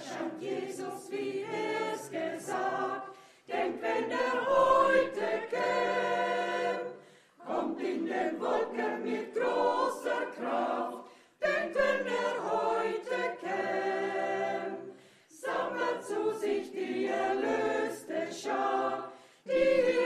scheint Jesus, wie es gesagt. Denkt, wenn er heute käm, kommt in den Wolken mit großer Kraft. Denkt, wenn er heute käm, sammelt zu sich die erlöste Schar, die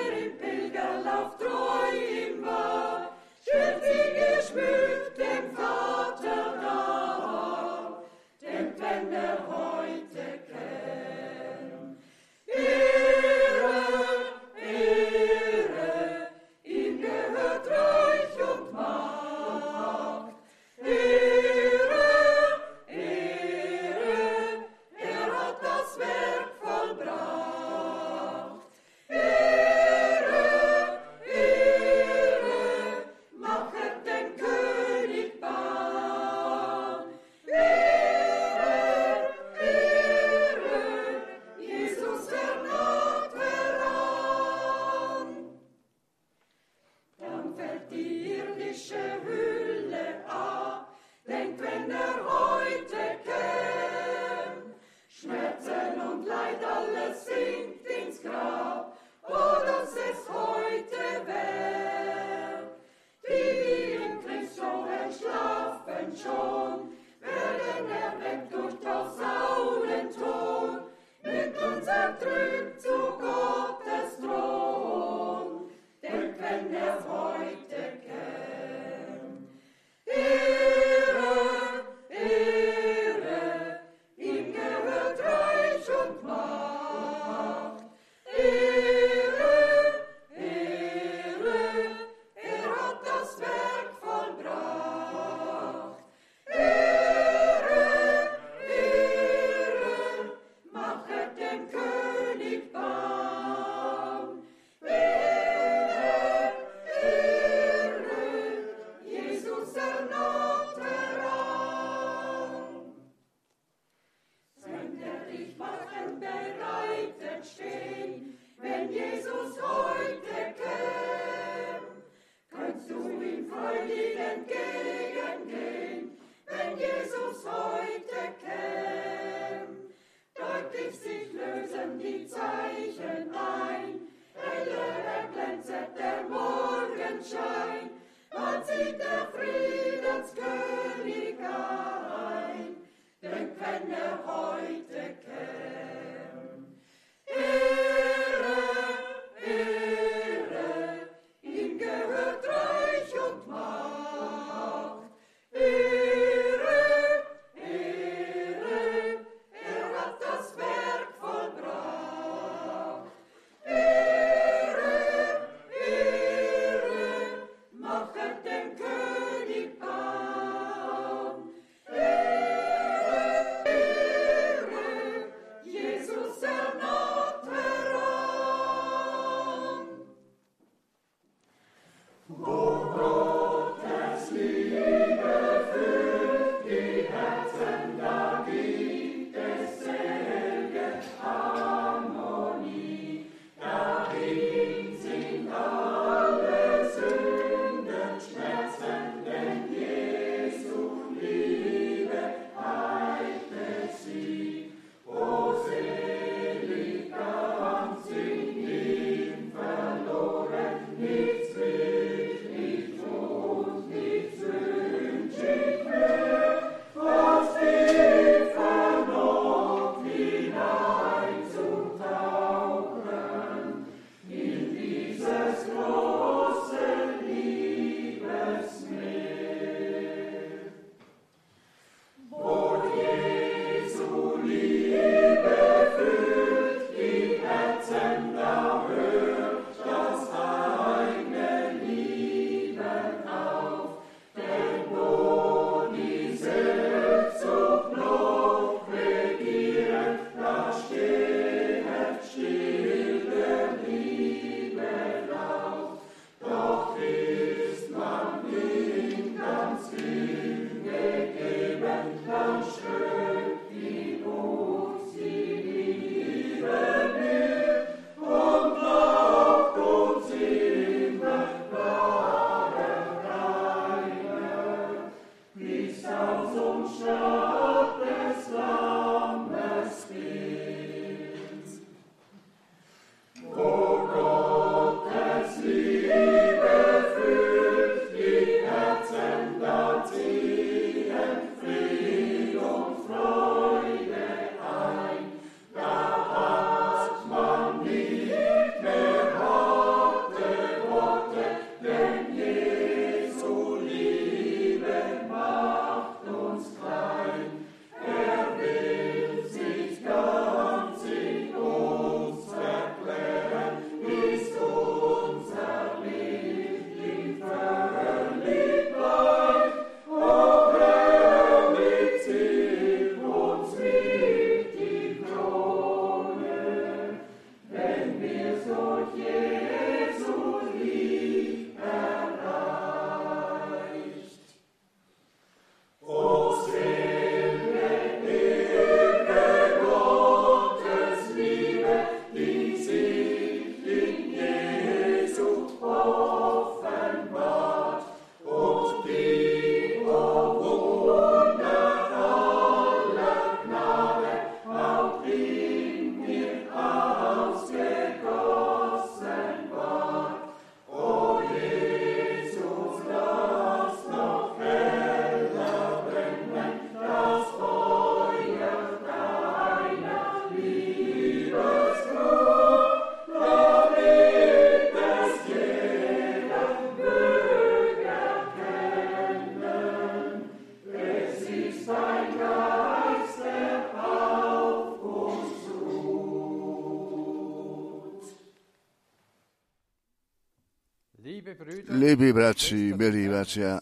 Bratři, milí bratři a,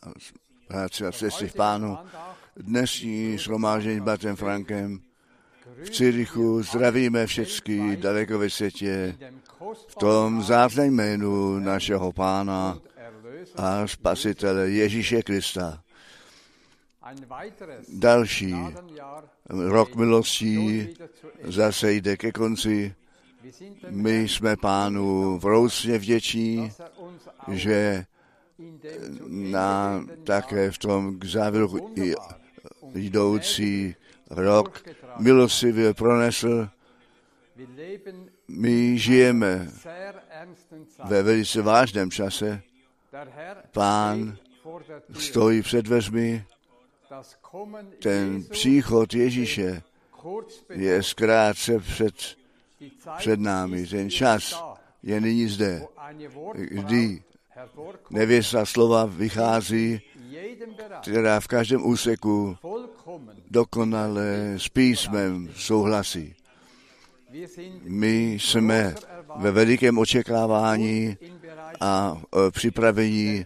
bratři a sestry pánu, dnešní shromáždění Batem Frankem v Cirichu zdravíme všechny daleko ve světě v tom zářném jménu našeho pána a spasitele Ježíše Krista. Další rok milostí zase jde ke konci. My jsme pánu vroucně vděční, že na také v tom k závěru jdoucí rok milostivě pronesl. My žijeme ve velice vážném čase. Pán stojí před dveřmi. Ten příchod Ježíše je zkrátce před, před námi. Ten čas je nyní zde, kdy nevěsta slova vychází, která v každém úseku dokonale s písmem souhlasí. My jsme ve velikém očekávání a připravení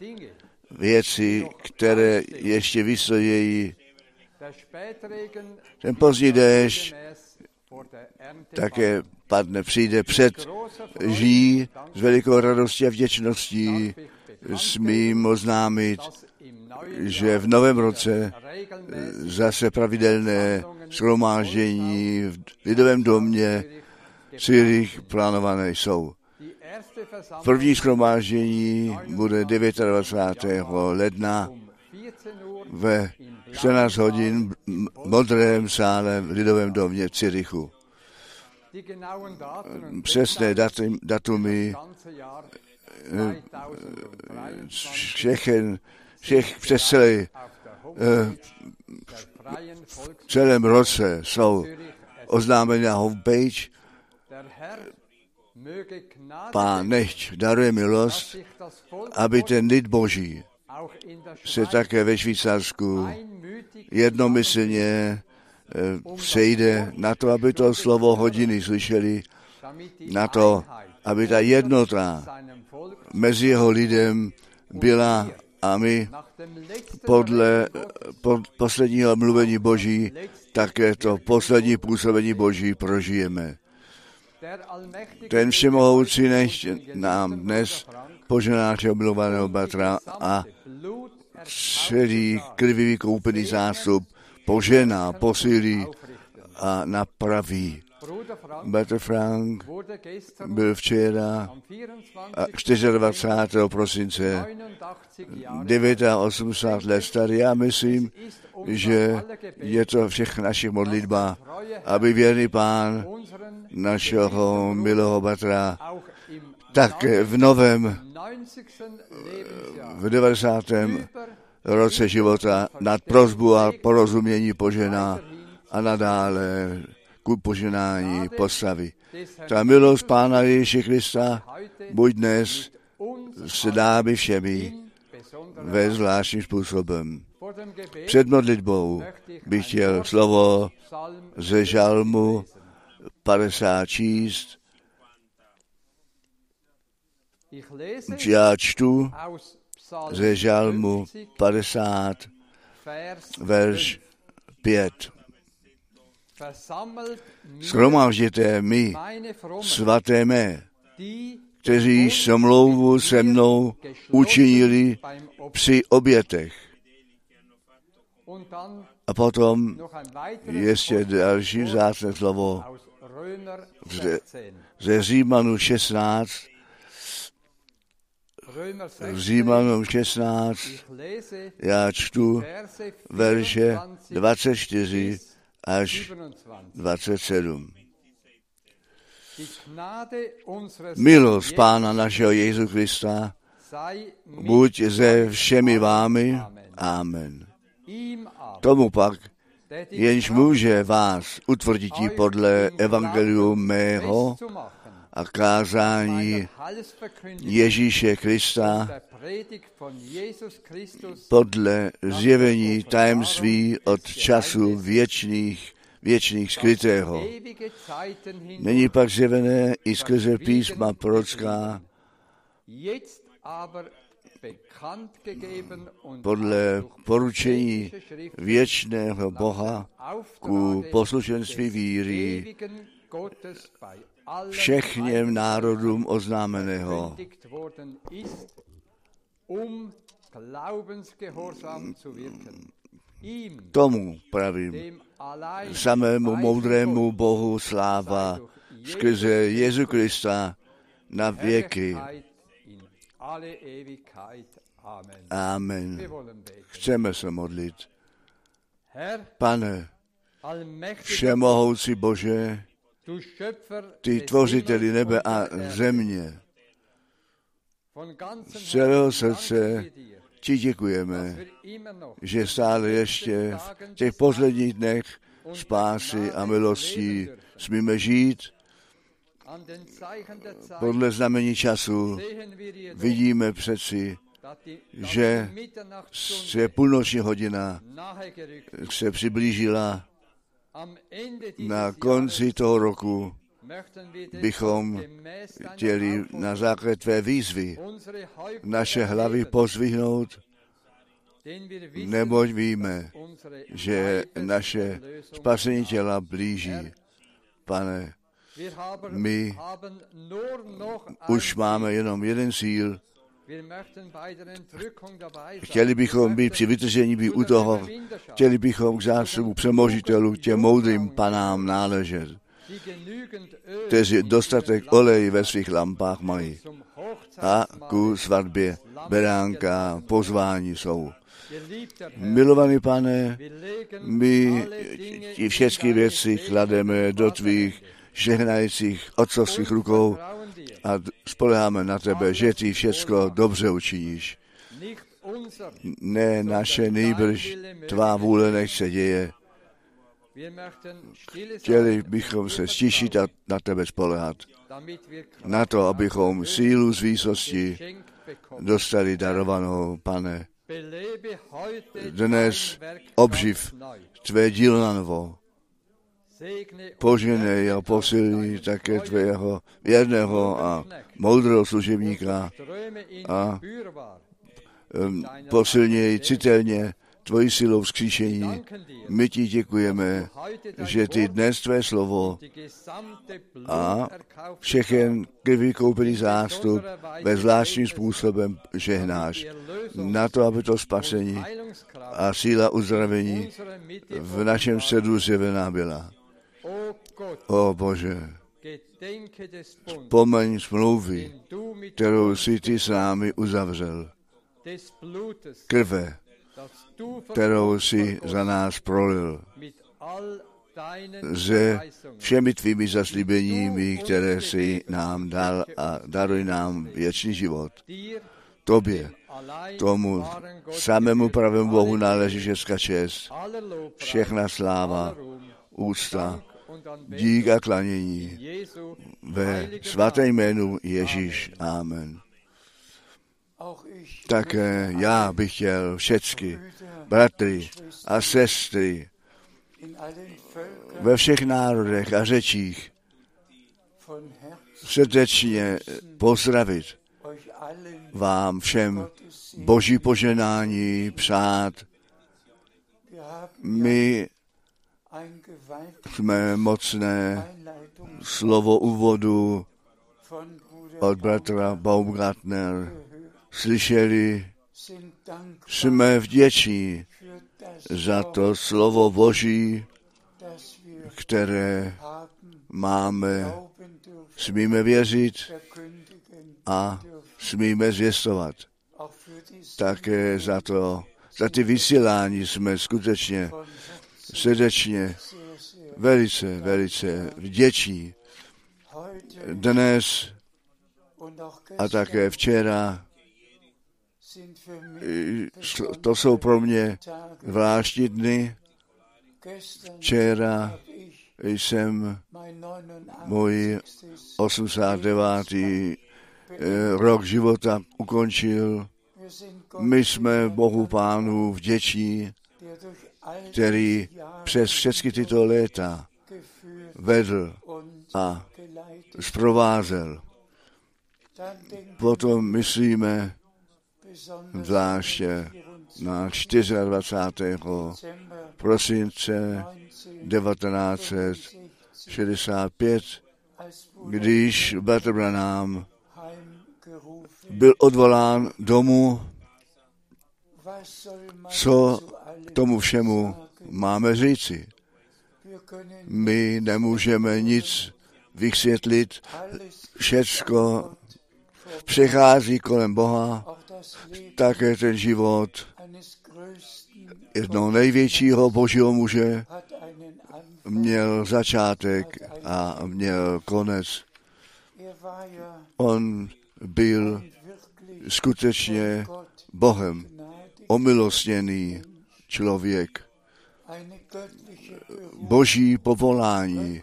věci, které ještě vystojí. Ten pozdní déšť také padne, přijde před žijí s velikou radostí a vděčností smím oznámit, že v novém roce zase pravidelné shromáždění v lidovém domě Cyrich plánované jsou. První shromáždění bude 29. ledna ve 14 hodin modrém sále v Lidovém domě Cirichu. Přesné datum, datumy všechen, všech přes celý, v celém roce jsou oznámeny na homepage. Pán nechť daruje milost, aby ten lid Boží se také ve Švýcarsku jednomyslně přejde na to, aby to slovo hodiny slyšeli, na to, aby ta jednota mezi jeho lidem byla a my podle pod posledního mluvení Boží také to poslední působení Boží prožijeme. Ten všemohoucí nechť nám dnes požená našeho milovaného bratra a celý krvivý vykoupený zástup požená, posílí a napraví. Bratr Frank byl včera 24. prosince 89 let starý. Já myslím, že je to všech našich modlitba, aby věrný pán našeho milého bratra tak v novém, v 90. roce života nad prozbu a porozumění požená a nadále ku poženání postavy. Ta milost Pána Ježíše Krista buď dnes s námi všemi ve zvláštním způsobem. Před modlitbou bych chtěl slovo ze žalmu 50 číst. Já čtu ze žalmu 50, verš 5. Shromážděte mi, svaté mé, kteří smlouvu se mnou učinili při obětech. A potom ještě další vzácné slovo ze, ze Římanu 16, v Římanům 16 já čtu verše 24 až 27. Milost Pána našeho Jezu Krista buď ze všemi vámi. Amen. Tomu pak, jenž může vás utvrdit podle evangeliu mého a kázání Ježíše Krista podle zjevení tajemství od času věčných, věčných skrytého. Není pak zjevené i skrze písma prorocká, podle poručení věčného Boha ku poslušenství víry všechněm národům oznámeného. Tomu pravím, samému moudrému Bohu sláva skrze Jezu Krista na věky. Amen. Chceme se modlit. Pane, všemohoucí Bože, ty tvořiteli nebe a země, z celého srdce ti děkujeme, že stále ještě v těch posledních dnech spásy a milostí smíme žít podle znamení času. Vidíme přeci, že se půlnoční hodina se přiblížila. Na konci toho roku bychom chtěli na základě tvé výzvy naše hlavy pozvihnout, neboť víme, že naše spasení těla blíží. Pane, Wir haben, my už máme jenom jeden cíl. Chtěli bychom být při vytržení být u toho, chtěli bychom k zástupu přemožitelů, těm moudrým panám náležet, kteří dostatek oleji ve svých lampách mají. a ku svatbě beránka pozvání jsou. Milovaný pane, my ti všechny věci klademe do tvých žehnajících otcovských rukou. A spoleháme na tebe, že ty všecko dobře učiníš. Ne naše nejbrž tvá vůle nech se děje. Chtěli bychom se stišit a na tebe spolehat. Na to, abychom sílu z výsosti dostali darovanou, pane. Dnes obživ. Tvé dílo na novo. Poženej a posilní také tvého věrného a moudrého služebníka. A Posilněj citelně tvoji silou vzkříšení. My ti děkujeme, že ty dnes tvé slovo a všechen krví koupený zástup ve zvláštním způsobem žehnáš. Na to, aby to spasení a síla uzdravení v našem středu zjevená byla. O Bože, gedenke des Bundes, pomeň smlouvy, kterou si ty s námi uzavřel. Krve, kterou si za nás prolil. Se všemi tvými zaslíbeními, které si nám dal a daruj nám věčný život. Tobě, tomu samému pravému Bohu náleží všecka čest, všechna sláva, úcta, dík a klanění ve Namen. jménu Ježíš. Amen. Také já bych chtěl všecky, bratry a sestry ve všech národech a řečích srdečně pozdravit vám všem boží poženání přát. My jsme mocné slovo úvodu od bratra Baumgartner slyšeli. Jsme vděční za to slovo Boží, které máme, smíme věřit a smíme zvěstovat. Také za to, za ty vysílání jsme skutečně srdečně, velice, velice heute Dnes a také včera, to jsou pro mě Tage. zvláštní dny. Včera jsem můj 89. 89. eh, rok života ukončil. My jsme Bohu Pánu vděční, který přes všechny tyto léta vedl a zprovázel. Potom myslíme zvláště na 24. prosince 1965, když Bratr byl odvolán domů, co k tomu všemu máme říci. My nemůžeme nic vysvětlit, všecko přechází kolem Boha, také ten život jednoho největšího božího muže měl začátek a měl konec. On byl skutečně Bohem omilostněný člověk. Boží povolání,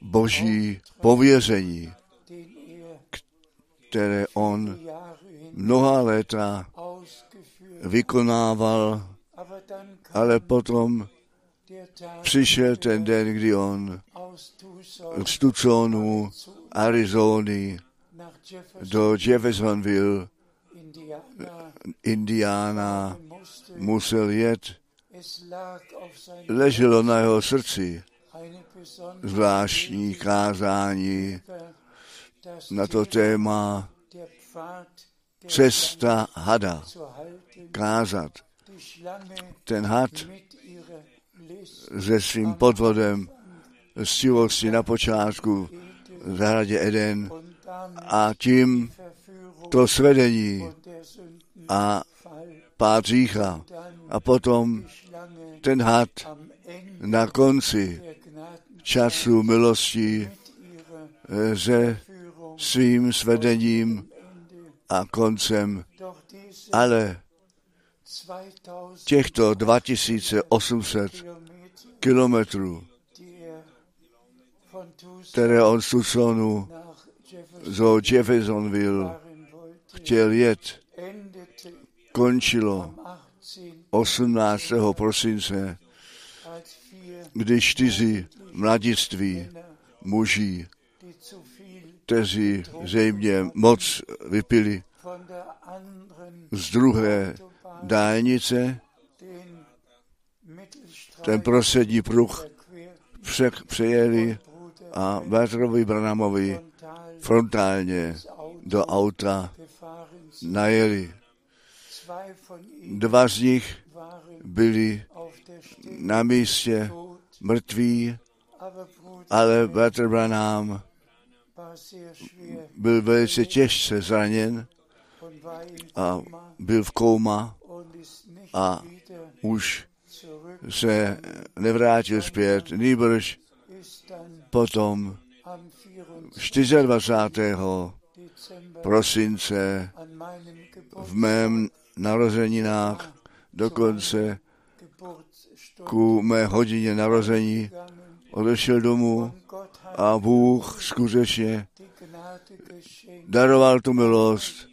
boží pověření, které on mnoha léta vykonával, ale potom přišel ten den, kdy on z Tucsonu, Arizony do Jeffersonville, Indiana, musel jet. Leželo na jeho srdci. Zvláštní kázání na to téma cesta hada, kázat. Ten had se svým podvodem. stilosti na počátku v zahradě Eden. A tím to svedení a pád řícha. A potom ten had na konci času milosti se svým svedením a koncem, ale těchto 2800 kilometrů, které on z Tucsonu do Jeffersonville chtěl jet, končilo 18. prosince, kdy čtyři mladiství muži, kteří zřejmě moc vypili z druhé dálnice, ten prostřední pruh pře- přejeli a Bertrovi Branamovi frontálně do auta najeli. Dva z nich byli na místě mrtví, ale Bertr Branham byl velice těžce zraněn a byl v kouma a už se nevrátil zpět, nýbrž potom 24. prosince v mém narozeninách dokonce ku mé hodině narození odešel domů a Bůh skutečně daroval tu milost,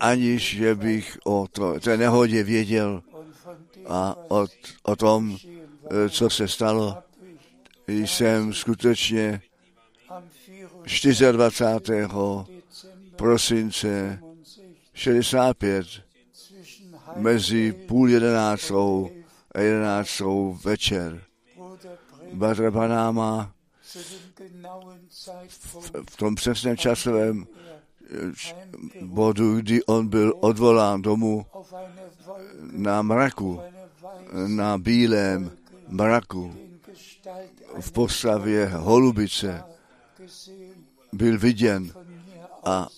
aniž že bych o to, té nehodě věděl a o, o tom, co se stalo. Jsem skutečně 24. prosince 65 mezi půl jedenáctou a jedenáctou večer. Batra Panáma v, tom přesném časovém bodu, kdy on byl odvolán domů na mraku, na bílém mraku v postavě holubice byl viděn a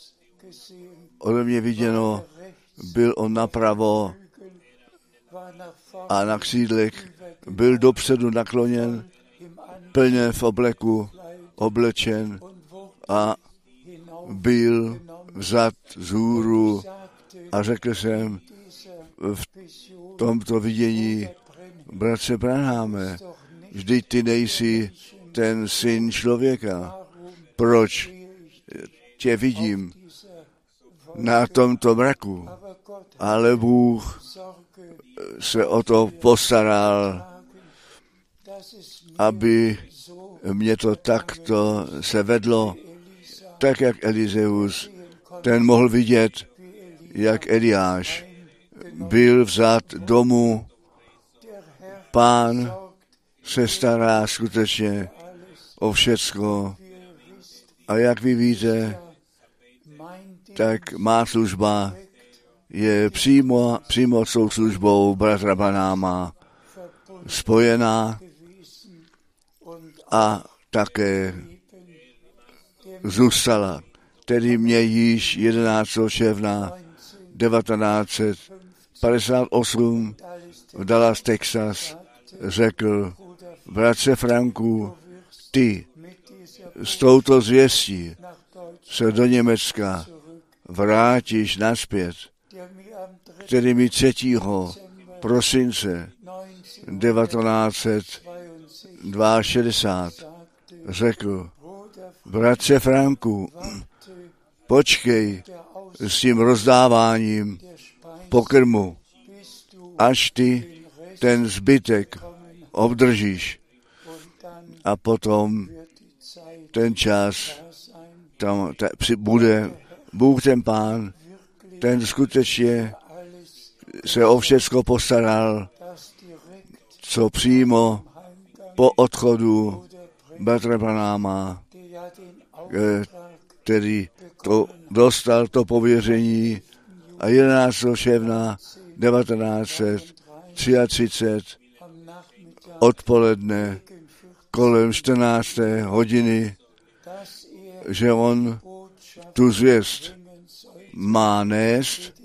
ode mě viděno byl on napravo a na křídlech byl dopředu nakloněn, plně v obleku oblečen a byl vzad z hůru a řekl jsem v tomto vidění, bratře Branháme, vždyť ty nejsi ten syn člověka. Proč tě vidím na tomto mraku? Ale Bůh se o to postaral, aby mě to takto se vedlo, tak jak Elizeus, ten mohl vidět, jak Eliáš byl vzat domů. Pán se stará skutečně o všecko. A jak vy víte, tak má služba je přímo, přímo s tou službou bratra Banáma spojená a také zůstala. Tedy mě již 11. června 1958 Dallas v Dallas, Texas řekl, bratře Franku, ty s touto zvěstí se do Německa vrátíš naspět, der mir am 3. který mi 3. prosince 1962 1962 sagte, řekl, bratře Franku, počkej s tím rozdáváním pokrmu, až ty ten zbytek obdržíš a potom ten čas tam ta, při, bude Bůh ten pán, ten skutečně se o všecko postaral, co přímo po odchodu Bertra Panáma, eh, který to dostal to pověření a 11. června 1933 am Nachmittag odpoledne gegen 14, kolem 14. hodiny, že on tu zvěst má nést,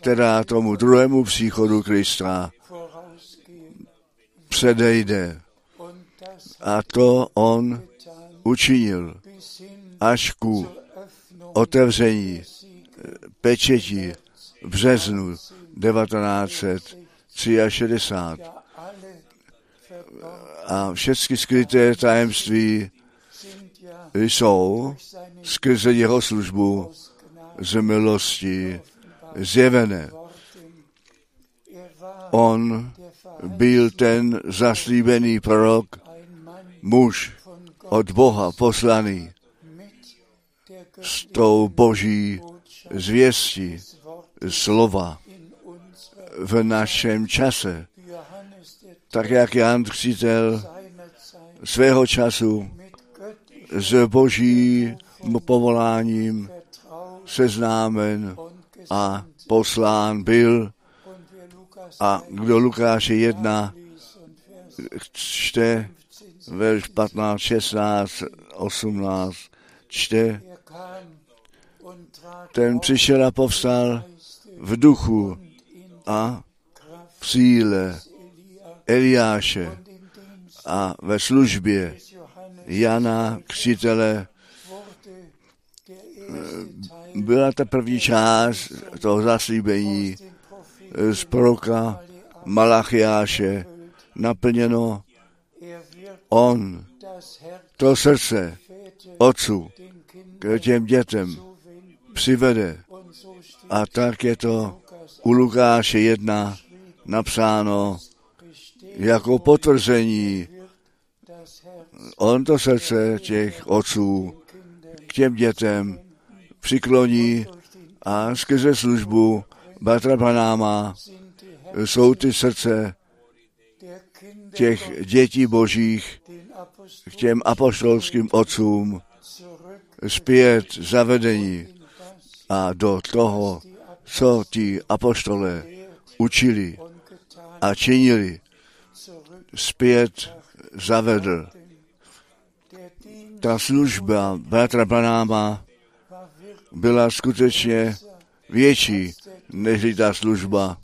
která tomu druhému příchodu Krista předejde. A to on učinil až ku otevření Siege pečeti v březnu 1963 ja alle verborgen a všechny skryté tajemství jsou skrze jeho službu z milosti zjevené. On byl ten zaslíbený prorok, muž od Boha poslaný s tou boží zvěstí slova v našem čase. Tak jak Jan Zeit svého času s božím povoláním seznámen a poslán byl. A kdo Lukáše 1 liest und Vers čte, 15 verš 15, 16, 18, čte, ten přišel a povstal v duchu a v síle Eliáše a ve službě Jana erste Teil byla ta první část toho zaslíbení Propheten z proroka Malachiáše naplněno. On to srdce otců k těm dětem přivede. A tak je to u Lukáše 1 napsáno jako potvrzení. On to srdce těch otců k těm dětem přikloní a skrze službu Batra Panáma jsou ty srdce těch dětí božích k těm apostolským otcům zpět zavedení a do toho, co ti apostole učili a činili, zpět zavedl. Ta služba bratra Panáma byla skutečně větší než ta služba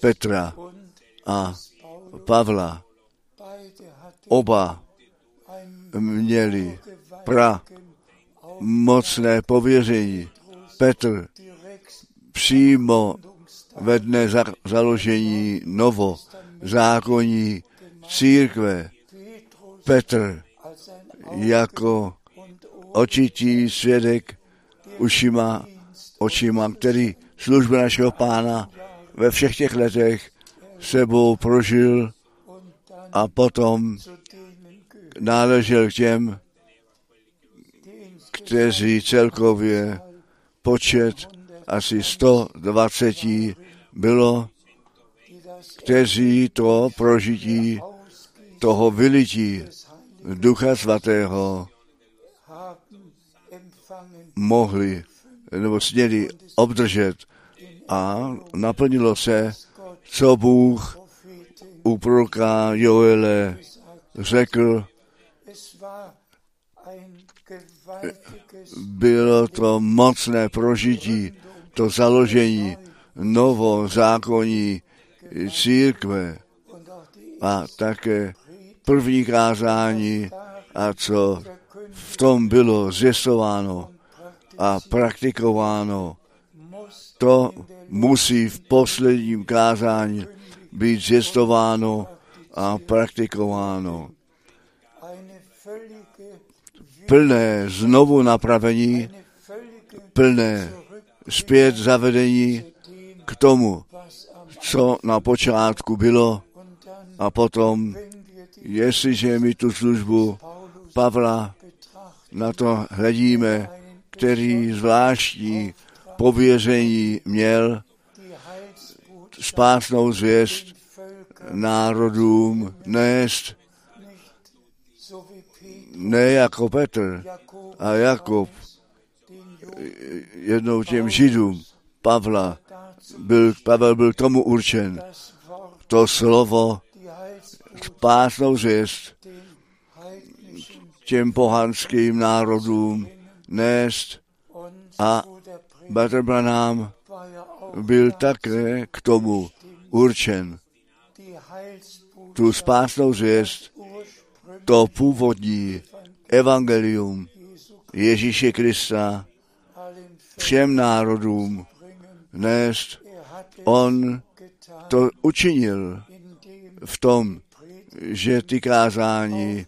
Petra a Pavla. Oba měli pra mocné pověření. Petr přímo ve dne za, založení novo zákonní církve Petr jako očití svědek ušima, očima, který službu našeho pána ve všech těch letech sebou prožil a potom náležel k těm, kteří celkově počet asi 120 bylo, kteří to prožití toho vylití Ducha Svatého mohli nebo směli obdržet a naplnilo se, co Bůh u proroka Joele řekl, bylo to mocné prožití, to založení novozákonní církve a také první kázání a co v tom bylo zjistováno a praktikováno, to musí v posledním kázání být zjistováno a praktikováno. Plné znovu napravení, plné zpět zavedení k tomu, co na počátku bylo a potom, jestliže my tu službu Pavla na to hledíme, který zvláštní pověření měl spásnou zvěst národům nést, ne jako Petr a Jakub jednou těm židům Pavla. Byl, Pavel byl tomu určen. To slovo spásnou zvěst těm pohanským národům nést a auch byl také k tomu určen. Tu spásnou zvěst, to původní evangelium Ježíše Krista všem národům nést. On to učinil v tom, že ty kázání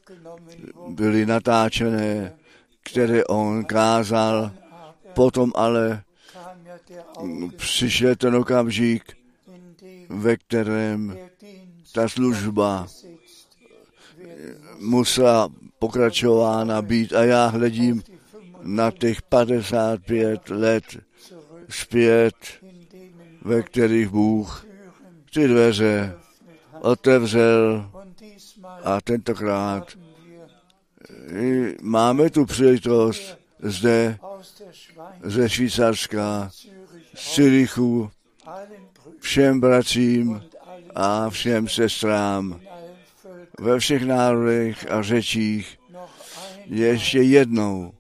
byly natáčené, které on kázal. Potom ale přišel ten okamžik, ve kterém ta služba musela pokračována být a já hledím die 25 na těch 55 let zpět, ve kterých Bůh ty dveře otevřel a tentokrát i máme tu příležitost zde ze Švýcarska, z Brüdern všem bratřím a všem sestrám ve všech národech a řečích ještě jednou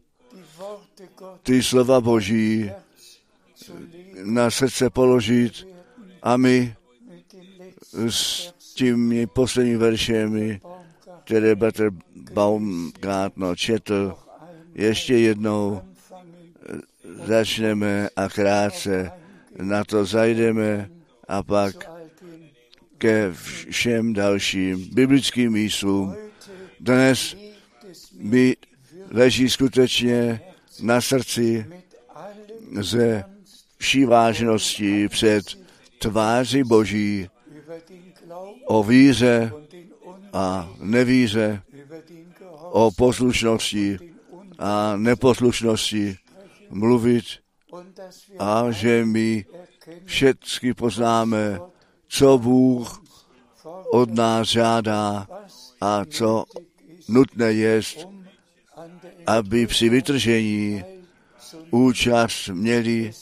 ty slova Boží na srdce položit a my s těmi posledními veršemi, které bratr Baumgartner četl, noch ein ještě jednou anfangen, začneme a krátce na to zajdeme a pak ke všem dalším biblickým místům. Dnes mi leží skutečně na srdci ze vší vážností před tváří Boží o víře a nevíře, o poslušnosti a neposlušnosti mluvit a že my všechny poznáme, co Bůh od nás žádá a co nutné je, aby při vytržení účast měli.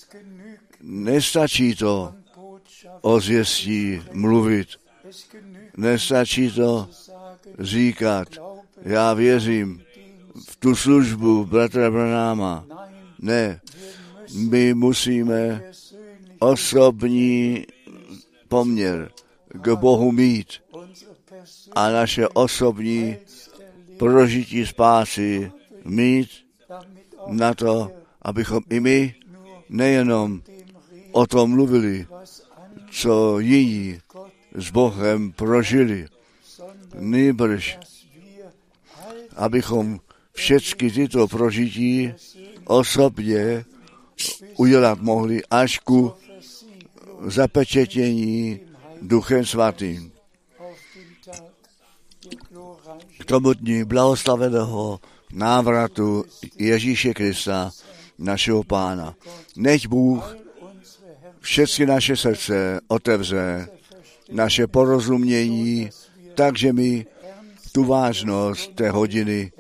Nestačí to o zvěstí mluvit, nestačí to říkat, já věřím v tu službu bratra Branáma. Ne, my musíme osobní poměr k Bohu mít a naše osobní prožití spásy mít na to, abychom i my nejenom o tom mluvili, co jiní s Bohem prožili, nýbrž, abychom všechny tyto prožití osobně udělat mohli až ku zapečetění Duchem Svatým. K tomu dní blahoslaveného návratu Ježíše Krista, našeho pána. Nech Bůh všechny naše srdce otevře, naše porozumění, takže my tu vážnost té hodiny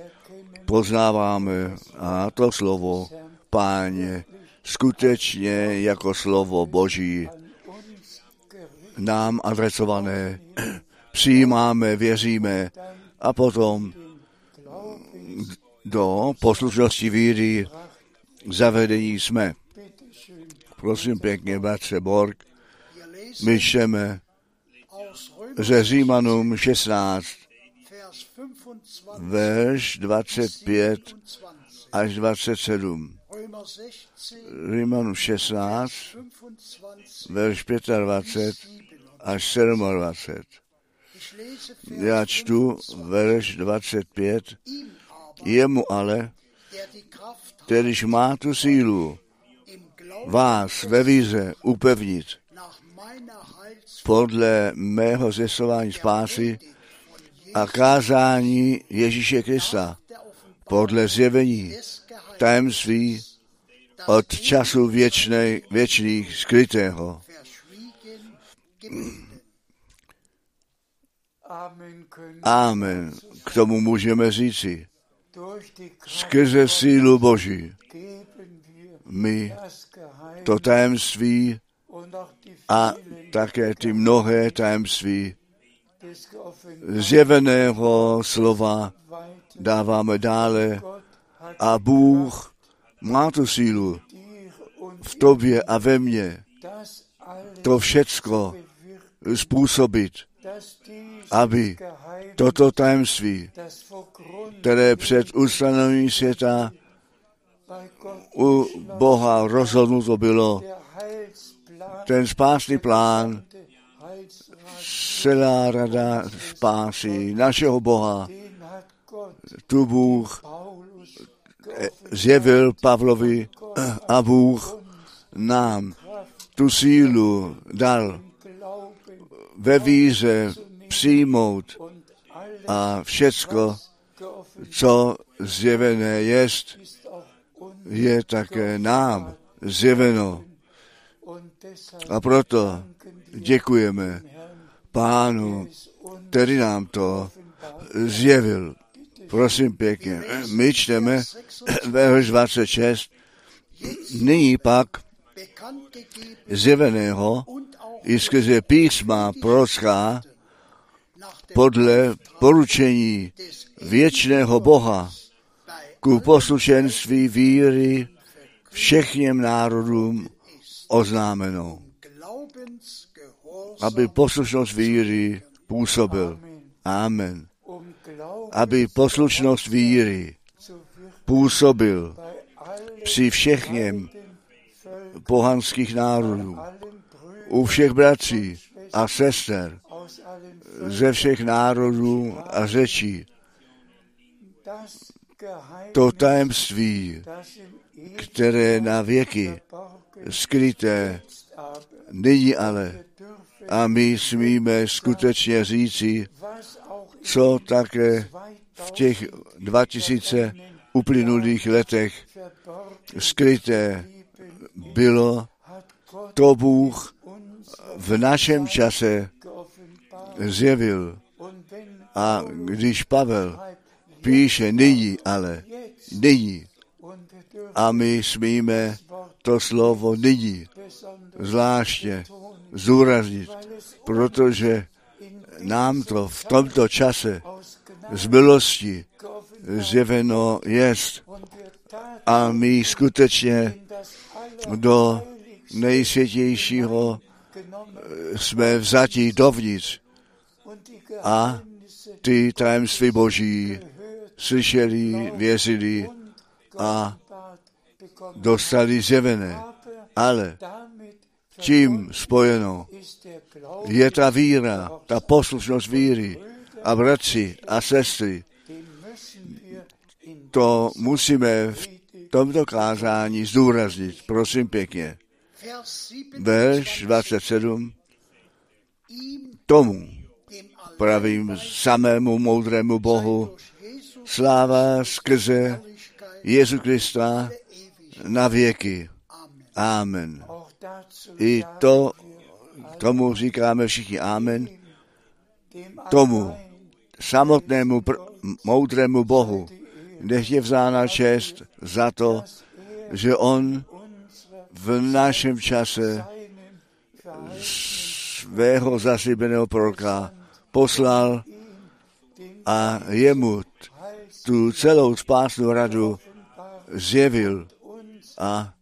poznáváme a to slovo, páně, skutečně jako slovo Boží nám adresované přijímáme, věříme a potom do poslušnosti víry zavedení jsme. Prosím pěkně, bratře Borg, my čteme ze Římanům 16, verš 25 až 27. Římanům 16, verš 25 až 27. Já čtu verš 25. Jemu ale, kterýž má tu sílu, vás ve víze upevnit podle mého zesování spásy a kázání Ježíše Krista podle zjevení tajemství od času věčnej, věčných skrytého. Amen. K tomu můžeme říci. Skrze sílu Boží my to tajemství a také ty mnohé tajemství zjeveného slova dáváme dále. A Bůh má tu sílu v tobě a ve mně to všecko způsobit, aby toto tajemství, které před ustanovením světa u Boha rozhodnuto bylo, ten spásný plán, celá rada spásy našeho Boha, tu Bůh zjevil Pavlovi a Bůh nám tu sílu dal ve víře přijmout a všecko, co zjevené jest, je také nám zjeveno. A proto děkujeme Pánu, který nám to zjevil. Prosím pěkně, my čteme verš 26, nyní pak zjeveného i skrze písma prorocká podle poručení věčného Boha ku poslušenství víry všechněm národům oznámenou, aby poslušnost víry působil. Amen. Aby poslušnost víry působil při všechněm pohanských národů, u všech bratří a sester, ze všech národů a řečí. To tajemství, které na věky skryté, nyní ale, a my smíme skutečně říci, co také v těch 2000 uplynulých letech skryté bylo, to Bůh v našem čase zjevil. A když Pavel píše nyní, ale nyní, a my smíme to slovo nyní zvláště zúraznit, protože nám to v tomto čase z milosti zjeveno jest. A my skutečně do nejsvětějšího jsme vzatí dovnitř a ty tajemství Boží slyšeli, věřili a dostali zjevené. Ale tím spojeno je ta víra, ta poslušnost víry a bratři a sestry. To musíme v tomto kázání zdůraznit, prosím pěkně. Verš 27. Tomu pravým samému moudrému Bohu sláva skrze Jezu Krista na věky. Amen. I to, tomu říkáme všichni amen, tomu samotnému pr- moudrému Bohu, nech je vzána čest za to, že On v našem čase svého zaslíbeného proroka poslal a jemu tu celou spásnou radu zjevil a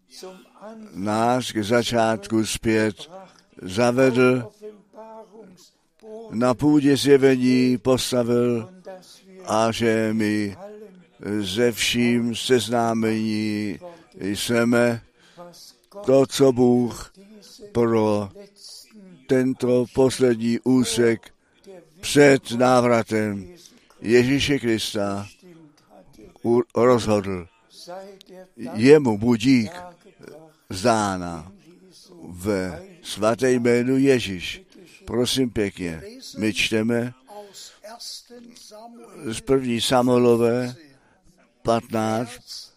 nás k začátku zpět zavedl, na půdě zjevení postavil a že my ze vším seznámení jsme to, co Bůh pro tento poslední úsek před návratem Ježíše Krista rozhodl. Jemu budík zdána ve svaté jménu Ježíš. Prosím pěkně, my čteme z první Samuelové 15,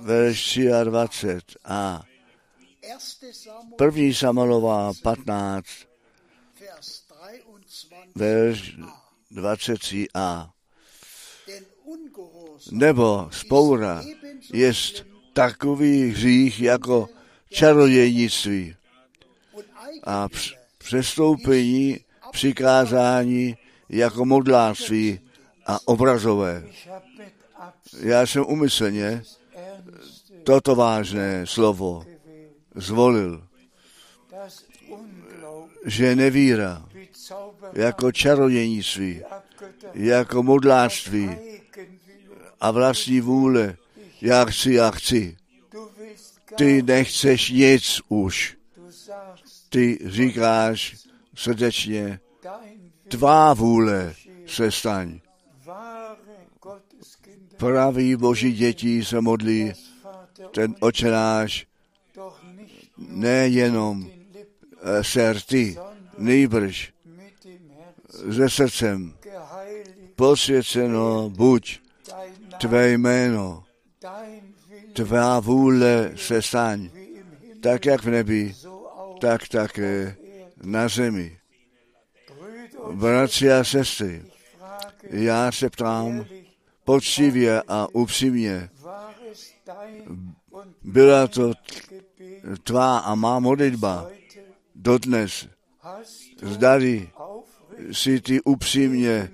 verš 23 a první Samuelová 15, verš 23a. Nebo spoura jest takový hřích jako čarodějnictví a přestoupení přikázání jako modláctví a obrazové. Já jsem umyslně toto vážné slovo zvolil, že nevíra jako čarodějnictví, jako modláctví a vlastní vůle, já chci, já chci. Ty nechceš nic už. Ty říkáš srdečně, tvá vůle se staň. Pravý boží děti se modlí ten očenáš nejenom se rty, nejbrž se srdcem. Posvěceno buď tvé jméno, tvá vůle se staň, tak jak v nebi, tak také na zemi. Bratři a sestry, já se ptám poctivě a upřímně, byla to tvá a má modlitba dodnes. Zdali si ty upřímně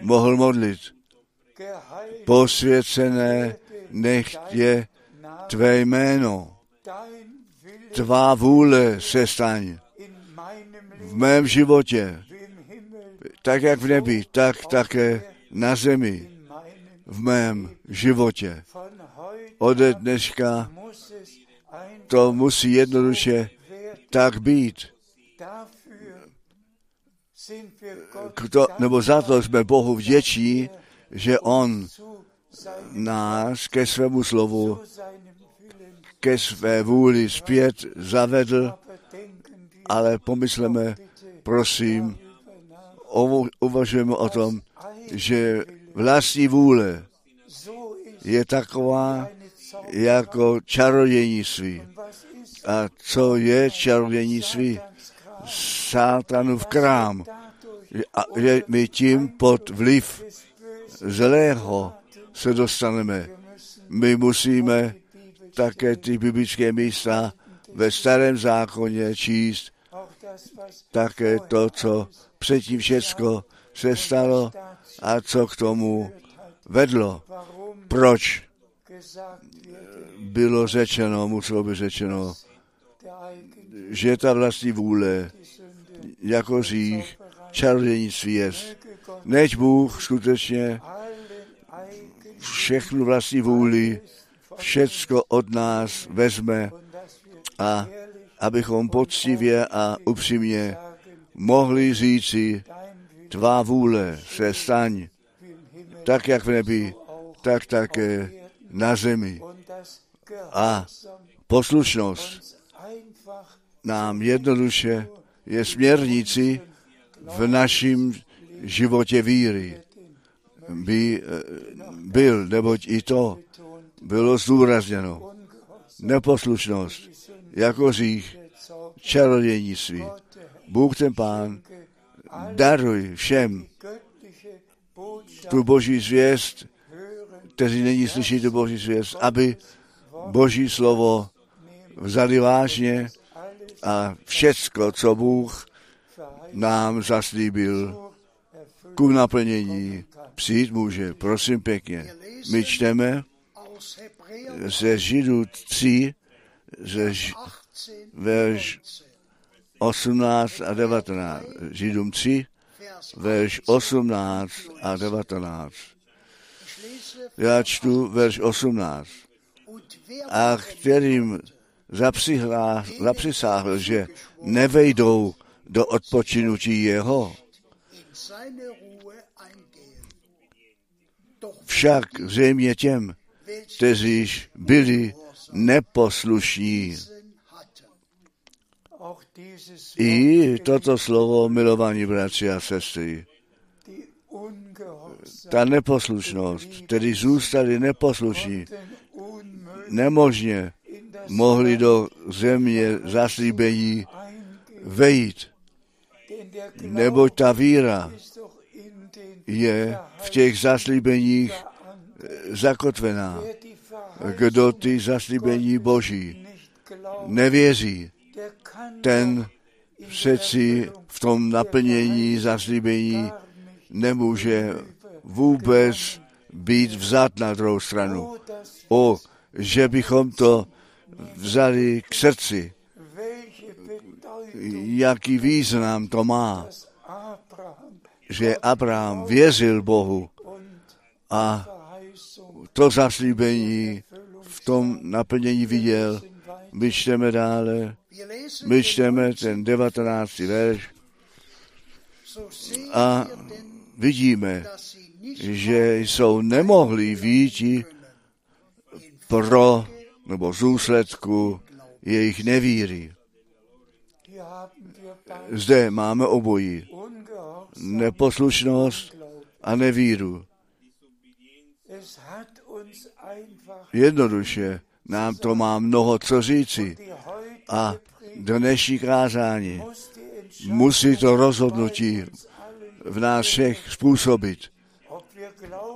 mohl modlit. Posvěcené nech je tvé jméno. Tvá vůle se staň v mém životě, tak jak v nebi, tak také na zemi, v mém životě. Ode dneška to musí jednoduše tak být. Kdo, nebo za to jsme Bohu vděčí, že On nás ke svému slovu, ke své vůli zpět zavedl, ale pomysleme, prosím, uvažujeme o tom, že vlastní vůle je taková jako čarodějnictví. A co je čarodějnictví? Sátanův krám. A že my tím pod vliv zlého se dostaneme. My musíme také ty biblické místa ve starém zákoně číst, také to, co předtím všecko se stalo a co k tomu vedlo. Proč bylo řečeno, muselo by řečeno, že ta vlastní vůle jako řích čarodějnictví je. Než Bůh skutečně všechnu vlastní vůli, všecko od nás vezme a abychom poctivě a upřímně mohli říci, tvá vůle se staň, tak jak v nebi, tak také na zemi. A poslušnost nám jednoduše je směrnici v našem životě víry. By byl, neboť i to bylo zdůrazněno. Neposlušnost jako řích, der Bůh ten Pán, daruj všem tu boží zvěst, kteří není slyší tu boží zvěst, aby boží slovo vzali vážně a všecko, co Bůh nám zaslíbil. Ku naplnění přijít může. Prosím pěkně. My čteme ze Židů 3, ze Ž- 18, verš 18 a 19. Židům 3, Vers verš 18 a 19. Ich lese, Já čtu verš 18. und wer A kterým zapřisáhl, že nevejdou do odpočinutí jeho, však zřejmě těm, kteříž byli neposlušní. I toto slovo, milovaní bratři a sestry, ta neposlušnost, tedy zůstali neposlušní, nemožně mohli do země zaslíbení vejít, neboť ta víra je v těch zaslíbeních Verantwortung. zakotvená. Kdo ty zaslíbení Boží nevěří, ten přeci v tom naplnění zaslíbení nemůže vůbec být vzat na druhou stranu. O, že bychom to vzali k srdci, jaký význam to má, že Abraham věřil Bohu a to zaslíbení v tom naplnění viděl. My čteme dále, my čteme ten 19. verš a vidíme, že jsou nemohli výti pro nebo z jejich nevíry. Zde máme obojí, neposlušnost a nevíru. Jednoduše nám to má mnoho co říci a dnešní kázání musí to rozhodnutí v nás všech způsobit.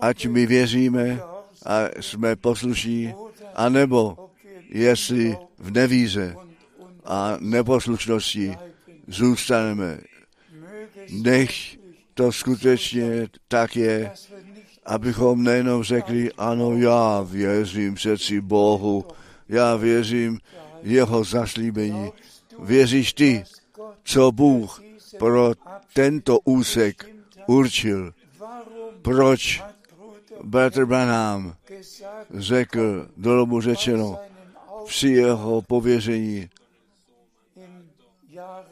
Ať my věříme a jsme poslušní, anebo jestli v und a neposlušnosti zůstaneme. Nech to skutečně tak je, abychom nejenom řekli, ano, já věřím přeci Bohu, já věřím jeho zaslíbení. Věříš ty, co Bůh pro tento úsek určil? Proč bratr Branham řekl, dolomu řečeno, seinen Auf při jeho pověření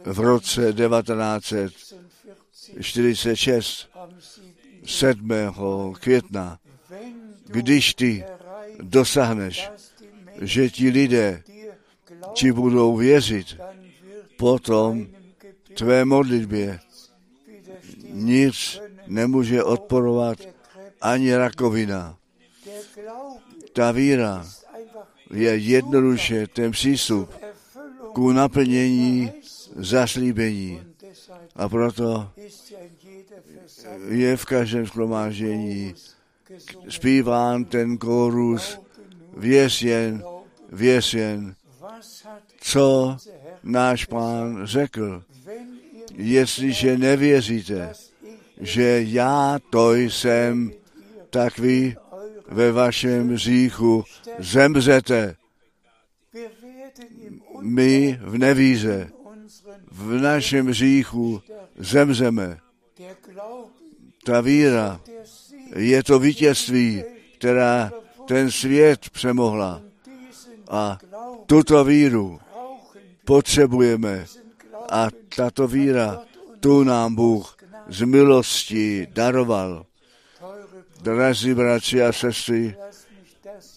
v roce 46 1946, am 7. 7. května, když ty dosáhneš, že ti lidé ti budou věřit, potom tvé modlitbě nic nemůže odporovat ani rakovina. Ta víra je jednoduše ten přístup ku naplnění zaslíbení. A proto je v každém schromáždění gesungen. zpíván ten kórus Věř jen, věř jen, co náš pán řekl. Jestliže nevěříte, že já to jsem, tak vy ve vašem říchu zemřete. My v unseren v našem říchu Glaube, Ta víra je to vítězství, která ten svět přemohla. A tuto víru potřebujeme. A tato víra, tu nám Bůh z milosti daroval. Drazí bratři a sestry,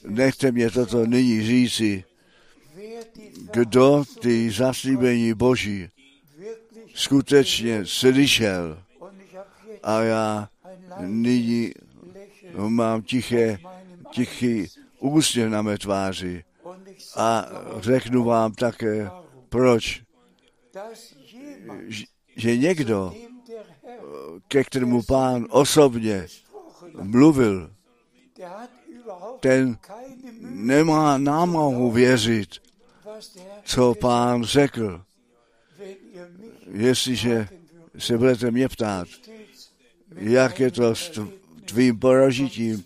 nechte mě toto nyní říci. Kdo ty zaslíbení Boží skutečně slyšel a já nyní mám tiché, tichý úsměv na mé tváři A řeknu vám také, proč. Že někdo, ke kterému pán osobně mluvil, ten nemá námahu věřit, co pán řekl. Jestliže se budete mě ptát, jak je to s tv- tvým poražitím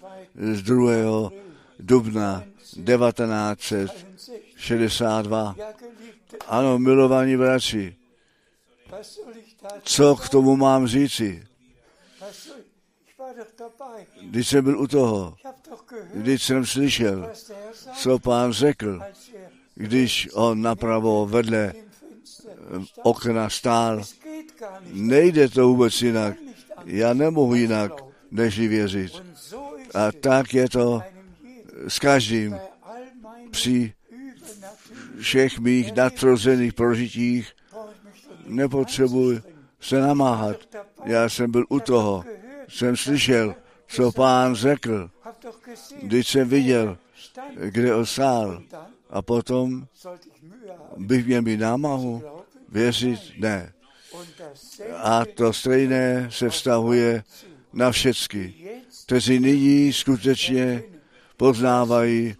z 2. dubna 1962. Ja, geliebte, Ano, milovaní bratři, co k tomu mám říci? Když jsem byl u toho, když jsem slyšel, co pán řekl, když on napravo vedle. Okna stál. Nejde to vůbec jinak. Já nemohu jinak, než věřit. A tak je to s každým při všech mých nadpřirozených prožitích. Nepotřebuji se namáhat. Já jsem byl u toho. Jsem slyšel, co pán řekl, když jsem viděl, kde dann A potom bych měl mít námahu věřit? Ne. A to stejné se vztahuje na všecky, kteří nyní skutečně poznávají,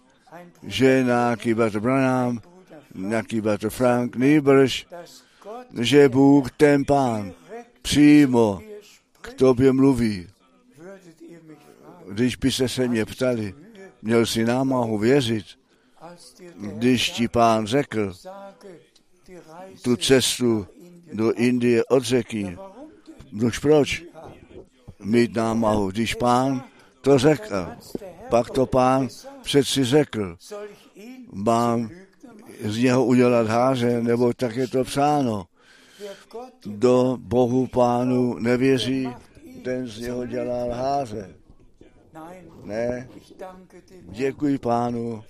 že nějaký bratr Branham, nějaký bratr Frank, nýbrž, Gott že Bůh, ten pán, přímo k tobě mluví. Když byste se mě ptali, měl si námahu věřit, když ti pán řekl tu cestu do Indie od řeky. Nož proč mít námahu, když pán to řekl? Pak to pán přeci řekl, mám z něho udělat háře, nebo tak je to psáno. Kdo Bohu pánu nevěří, ten z něho dělá. Nein, Ne, děkuji pánu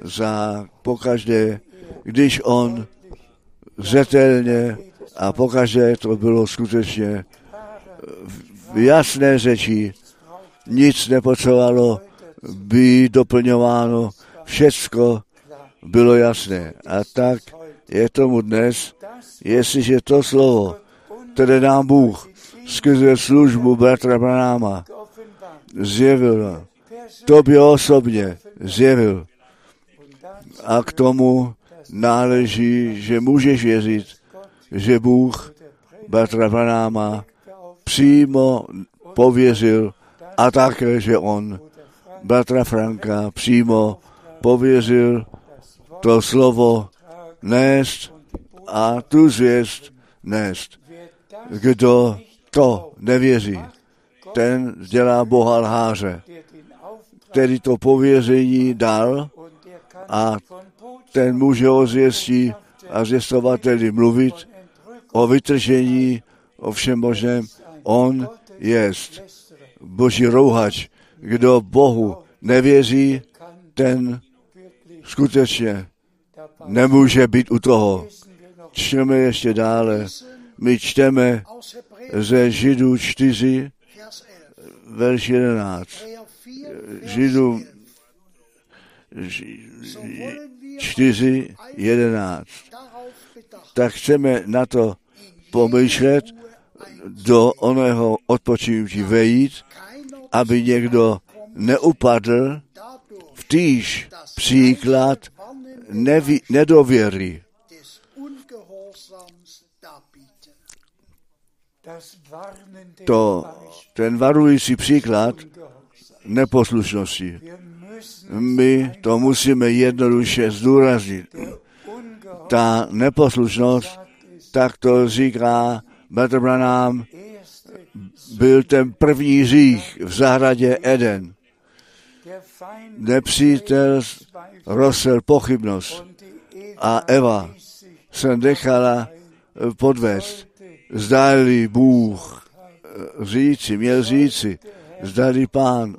za pokaždé, když on zřetelně a pokaždé to bylo skutečně v jasné řeči, nic nepotřebovalo být doplňováno, všecko bylo jasné. A tak je tomu dnes, jestliže to slovo, které nám Bůh skrze službu bratra Branáma zjevil, tobě osobně zjevil. A k tomu náleží, že můžeš věřit, že Bůh bratra Branáma přímo pověřil a také, že on bratra Franka přímo pověřil to slovo nést a tu zvěst nést. Kdo to nevěří, ten dělá Boha lháře, který to pověření dal a ten může o zvěstí a zvěstovateli mluvit o vytržení, o všem možném. On jest boží rouhač. Kdo Bohu nevěří, ten skutečně nemůže být u toho. Čteme ještě dále. My čteme ze Židů 4, Vers 11. verš 11. Hebräer 4, Vers Židů 11. So wollen wir 4, 11. darauf bedacht, Tak chceme na to ein do oného odpočinutí vejít, aby někdo neupadl v týž příklad neví, nedověry. To, ten varující příklad neposlušnosti. My to musíme jednoduše zdůraznit. Ta neposlušnost, tak to říká erste byl ten první řích v zahradě Eden. Nepřítel rosel pochybnost a Eva se nechala podvést. Zdali Bůh eh, říci, měl říci, zdali pán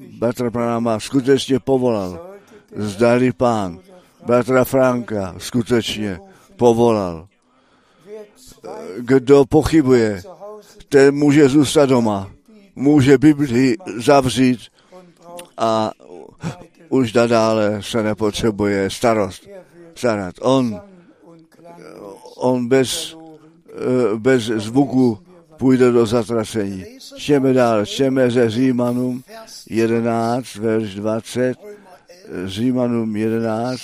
wirklich Batra Pranama skutečně povolal, zdali pán Batra Franka skutečně povolal. Kdo pochybuje, ten může zůstat doma, může Bibli zavřít a už nadále se nepotřebuje starost starat. On, on bez, eh, bez zvuku půjde do zatracení. Čteme dál, čteme ze Římanům 11, verš 20, Římanům 11,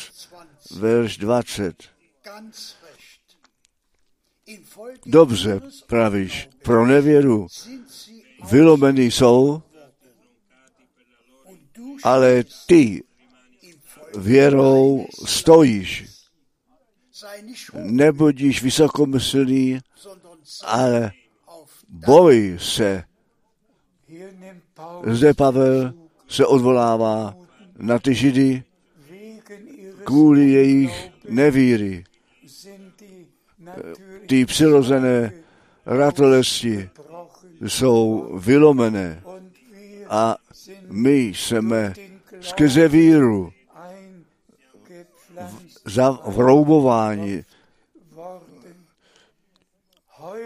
verš 20. Ganz recht. Infolge Dobře, pravíš, pro nevěru vylomení jsou, ale ty věrou stojíš. Nebudíš vysokomyslný, ale boj se. Zde Pavel se odvolává na ty židy kvůli jejich nevíry. Ty přirozené ratolesti jsou vylomené a my jsme skrze víru zavroubováni.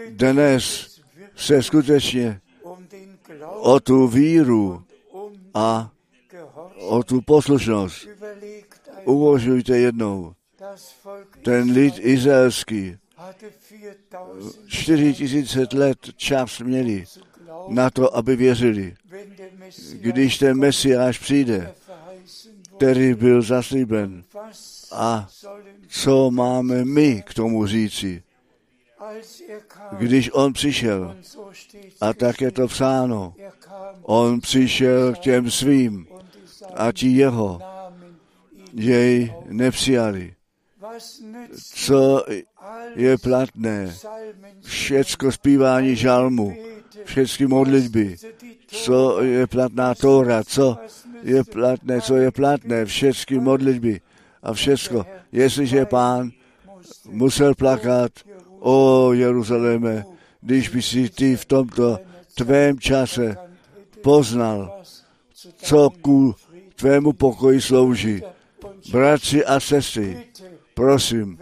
Dnes se skutečně o tu víru a o tu poslušnost uvažujte jednou. Ten lid izraelský 4000 4000 let čas měli na to, aby věřili. Když ten Mesiáš přijde, který byl zaslíben, a co máme my k tomu říci, když on přišel, a tak je to psáno, on přišel k těm svým a ti jeho jej nepřijali. Co je platné? Všecko zpívání žalmu, všechny modlitby, co je platná Tóra, co je platné, co je platné, všechny modlitby a všecko. Jestliže pán musel plakat, o Jeruzaléme, když by si ty v tomto tvém čase poznal, co ku tvému pokoji slouží. Bratři a sestry, prosím,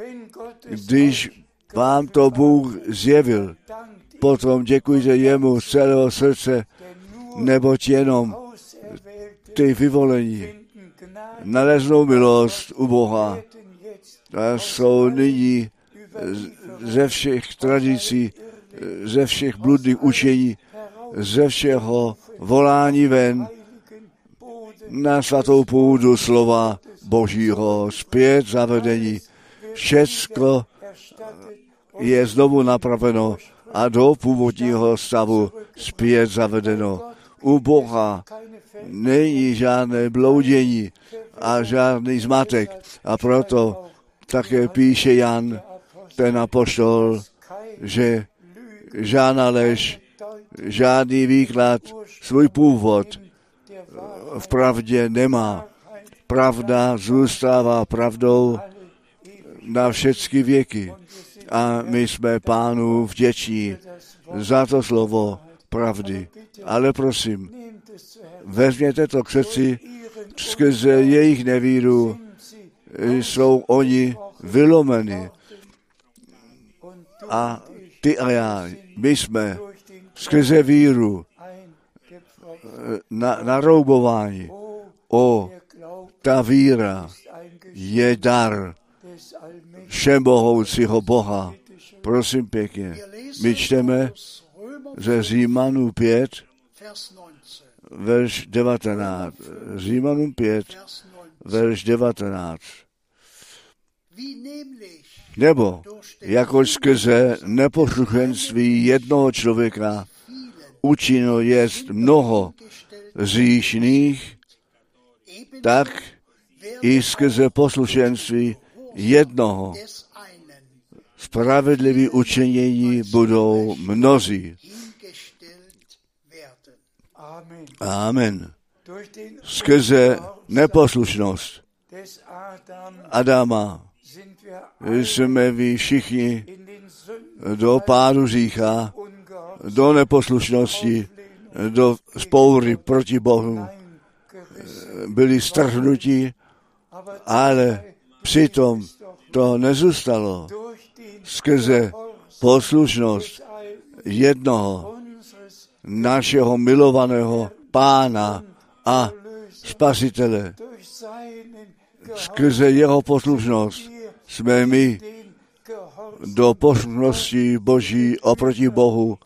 když vám to Bůh zjevil, potom děkujte jemu z celého srdce, neboť jenom ty vyvolení naleznou milost u Boha a jsou nyní ze všech tradicí, ze všech bludných učení, ze všeho volání ven na svatou půdu slova Božího, zpět zavedení. Všecko je znovu napraveno a do původního stavu zpět zavedeno. U Boha není žádné bloudění a žádný zmatek. A proto také píše Jan, ten apoštol, že žádná lež, žádný výklad svůj původ v pravdě nemá. Pravda zůstává pravdou na všechny věky. A my jsme pánu vděční za to slovo pravdy. Ale prosím, vezměte to k srdci, skrze jejich nevíru jsou oni vylomeni. A ty a já, my jsme skrze víru eh, na, naroubováni. Oh, O, ta víra je dar všemohoucího Boha. Prosím pěkně, my čteme ze Římanů 5, Vers 19. verš 19. Římanům 5, Vers 19. verš 19. Nebo jakož skrze neposlušenství jednoho člověka učinil jest mnoho eben tak i skrze poslušenství jednoho spravedlivý učinění budou mnozí. Amen. Skrze neposlušnost Adama jsme vy všichni do pádu řícha, do neposlušnosti, do spoury proti Bohu. Byli strhnutí, ale přitom to nezůstalo skrze poslušnost jednoho našeho milovaného pána a spasitele, Skrze jeho poslušnost jsme my do poslušnosti Boží oproti Bohu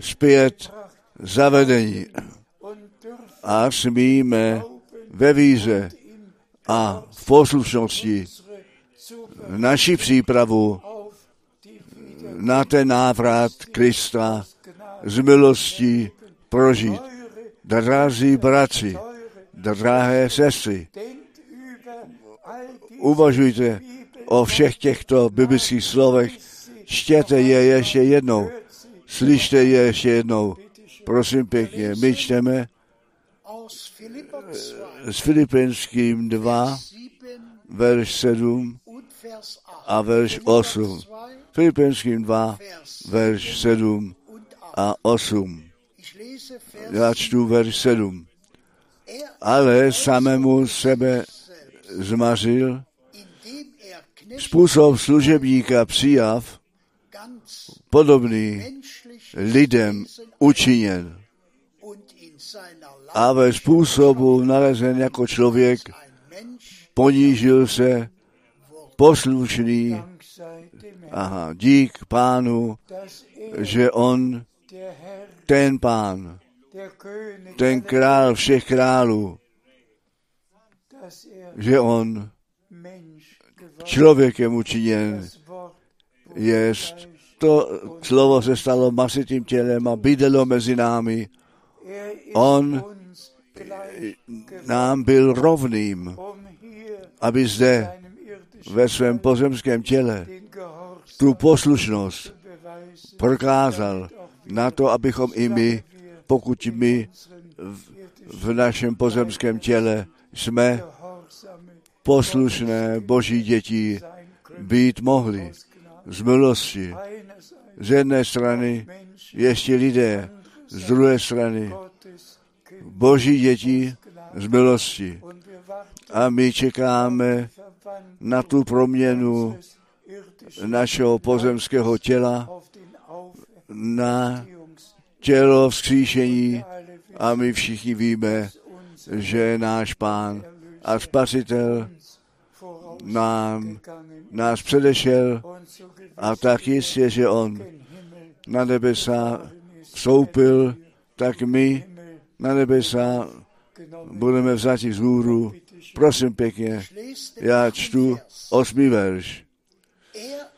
zpět zavedení a smíme ve víře a v poslušnosti naši přípravu na ten návrat Krista z milosti prožít. Drazí bratři, drahé sestry, uvažujte o všech těchto biblických slovech, čtěte je ještě jednou, slyšte je ještě jednou. Prosím pěkně, my čteme Aus Philipper 2, s Filipinským 2, 7 verš 7 und Vers 8. a verš 8. 2, Filipinským 2, Vers verš 7 und 8. a 8. Ich lese Vers Já čtu verš 7. Er Ale samému sebe zmařil, způsob služebníka přijav, podobný lidem učiněn. A ve způsobu nalezen jako člověk ponížil se poslušný, aha, dík pánu, že on, ten pán, ten král všech králů, že on člověkem učiněn jest. To slovo se stalo masitým tělem a bydlelo mezi námi. On Nám byl rovným, aby zde ve svém pozemském těle tu poslušnost prokázal na to, abychom i my, pokud my v, v našem pozemském těle jsme poslušné boží děti, být mohli z milosti. Z jedné strany ještě lidé, z druhé strany boží děti z milosti. A my čekáme na tu proměnu našeho pozemského těla na tělo vzkříšení a my všichni víme, že náš pán a spasitel nám, nás předešel a tak jistě, že on na nebesa vstoupil, tak my na nebesa budeme vzati vzhůru. Prosím pěkně, já čtu osmý verš. Er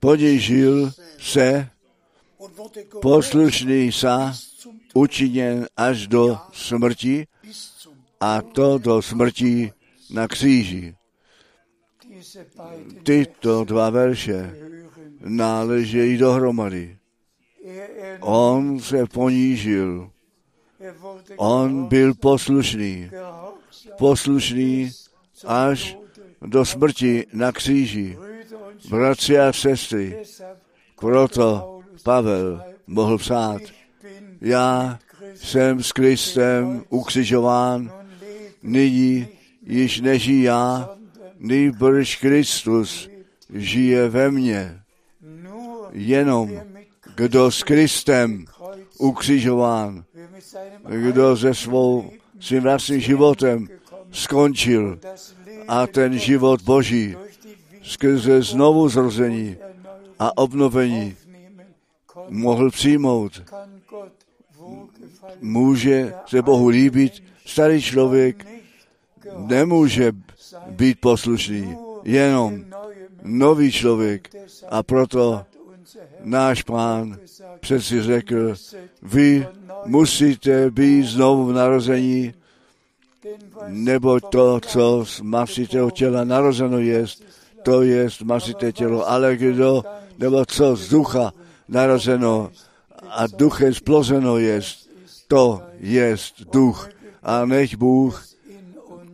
Ponížil se poslušný sa učiněn až do smrti a to do smrti na kříži. Tyto dva verše náležejí dohromady. On se ponížil, on byl poslušný, poslušný až do smrti na kříži. Bratři a sestry, proto Pavel mohl psát, já jsem s Kristem ukřižován, nyní již nežijí já, nýbrž Kristus žije ve mně. Jenom kdo s Kristem ukřižován, kdo se svou svým vlastním životem skončil a ten život Boží skrze znovu zrození a obnovení mohl přijmout. Může se Bohu líbit, starý člověk nemůže být poslušný, jenom nový člověk. A proto náš pán přeci řekl, vy musíte být znovu v narození, nebo to, co z masitého těla narozeno je, to je masité tělo, ale kdo, nebo co z ducha narozeno a duchem splozeno je, to je duch. A nech Bůh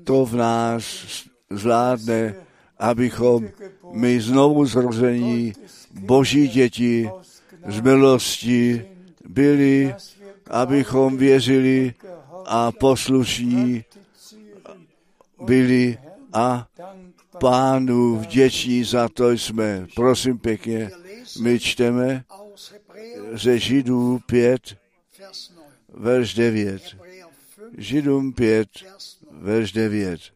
to v nás zvládne, abychom my znovu zrození boží děti z milosti byli, abychom věřili a poslušní byli a pánu vděční za to jsme. Prosím pěkně, my čteme ze Židů 5, Vers 9. verš 9. Hebräer 5, Židům 5, Vers verš 9.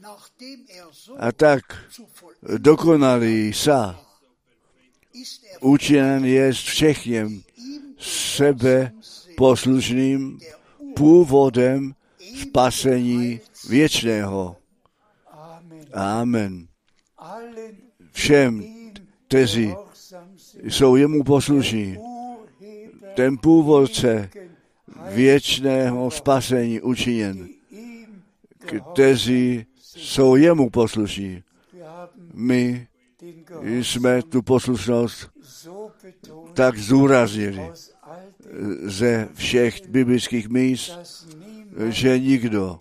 Nachdem er so A tak dokonalý sa učiněn jest všechněm sebe poslušným původem spasení věčného. Amen. Všem, kteří jsou jemu poslušní, ten původce věčného spasení učiněn, kteří jsou jemu poslušní. My jsme tu poslušnost tak zúraznili ze všech biblických míst, že nikdo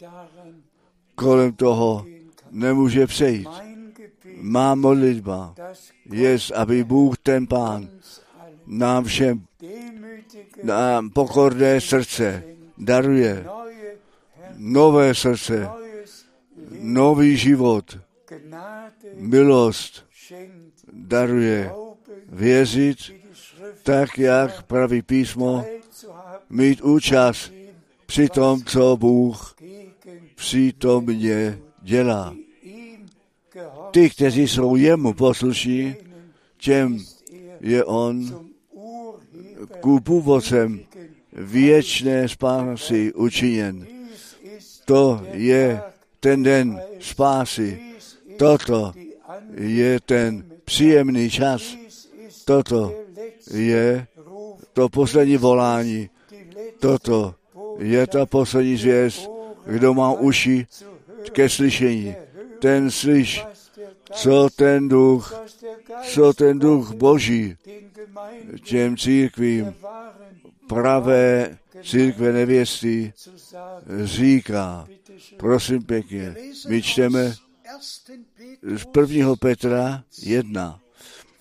kolem toho nemůže přejít. Má modlitba je, aby Bůh ten Pán nám všem, nám pokorné srdce daruje nové srdce, nový život, milost daruje věřit tak, jak praví písmo, mít účast při tom, co Bůh přítomně dělá. Ty, kteří jsou jemu poslušní, těm je on ku původcem věčné spásy učiněn. To je ten den spásy. Toto je ten příjemný čas. Toto je to poslední volání. Toto je ta poslední zvěst. Kdo má uši ke slyšení, ten slyš, co ten duch, co ten duch Boží těm církvím pravé církve sagen. říká. Prosím pěkně, my čteme aus 1. z Petrus 1. Petra 1,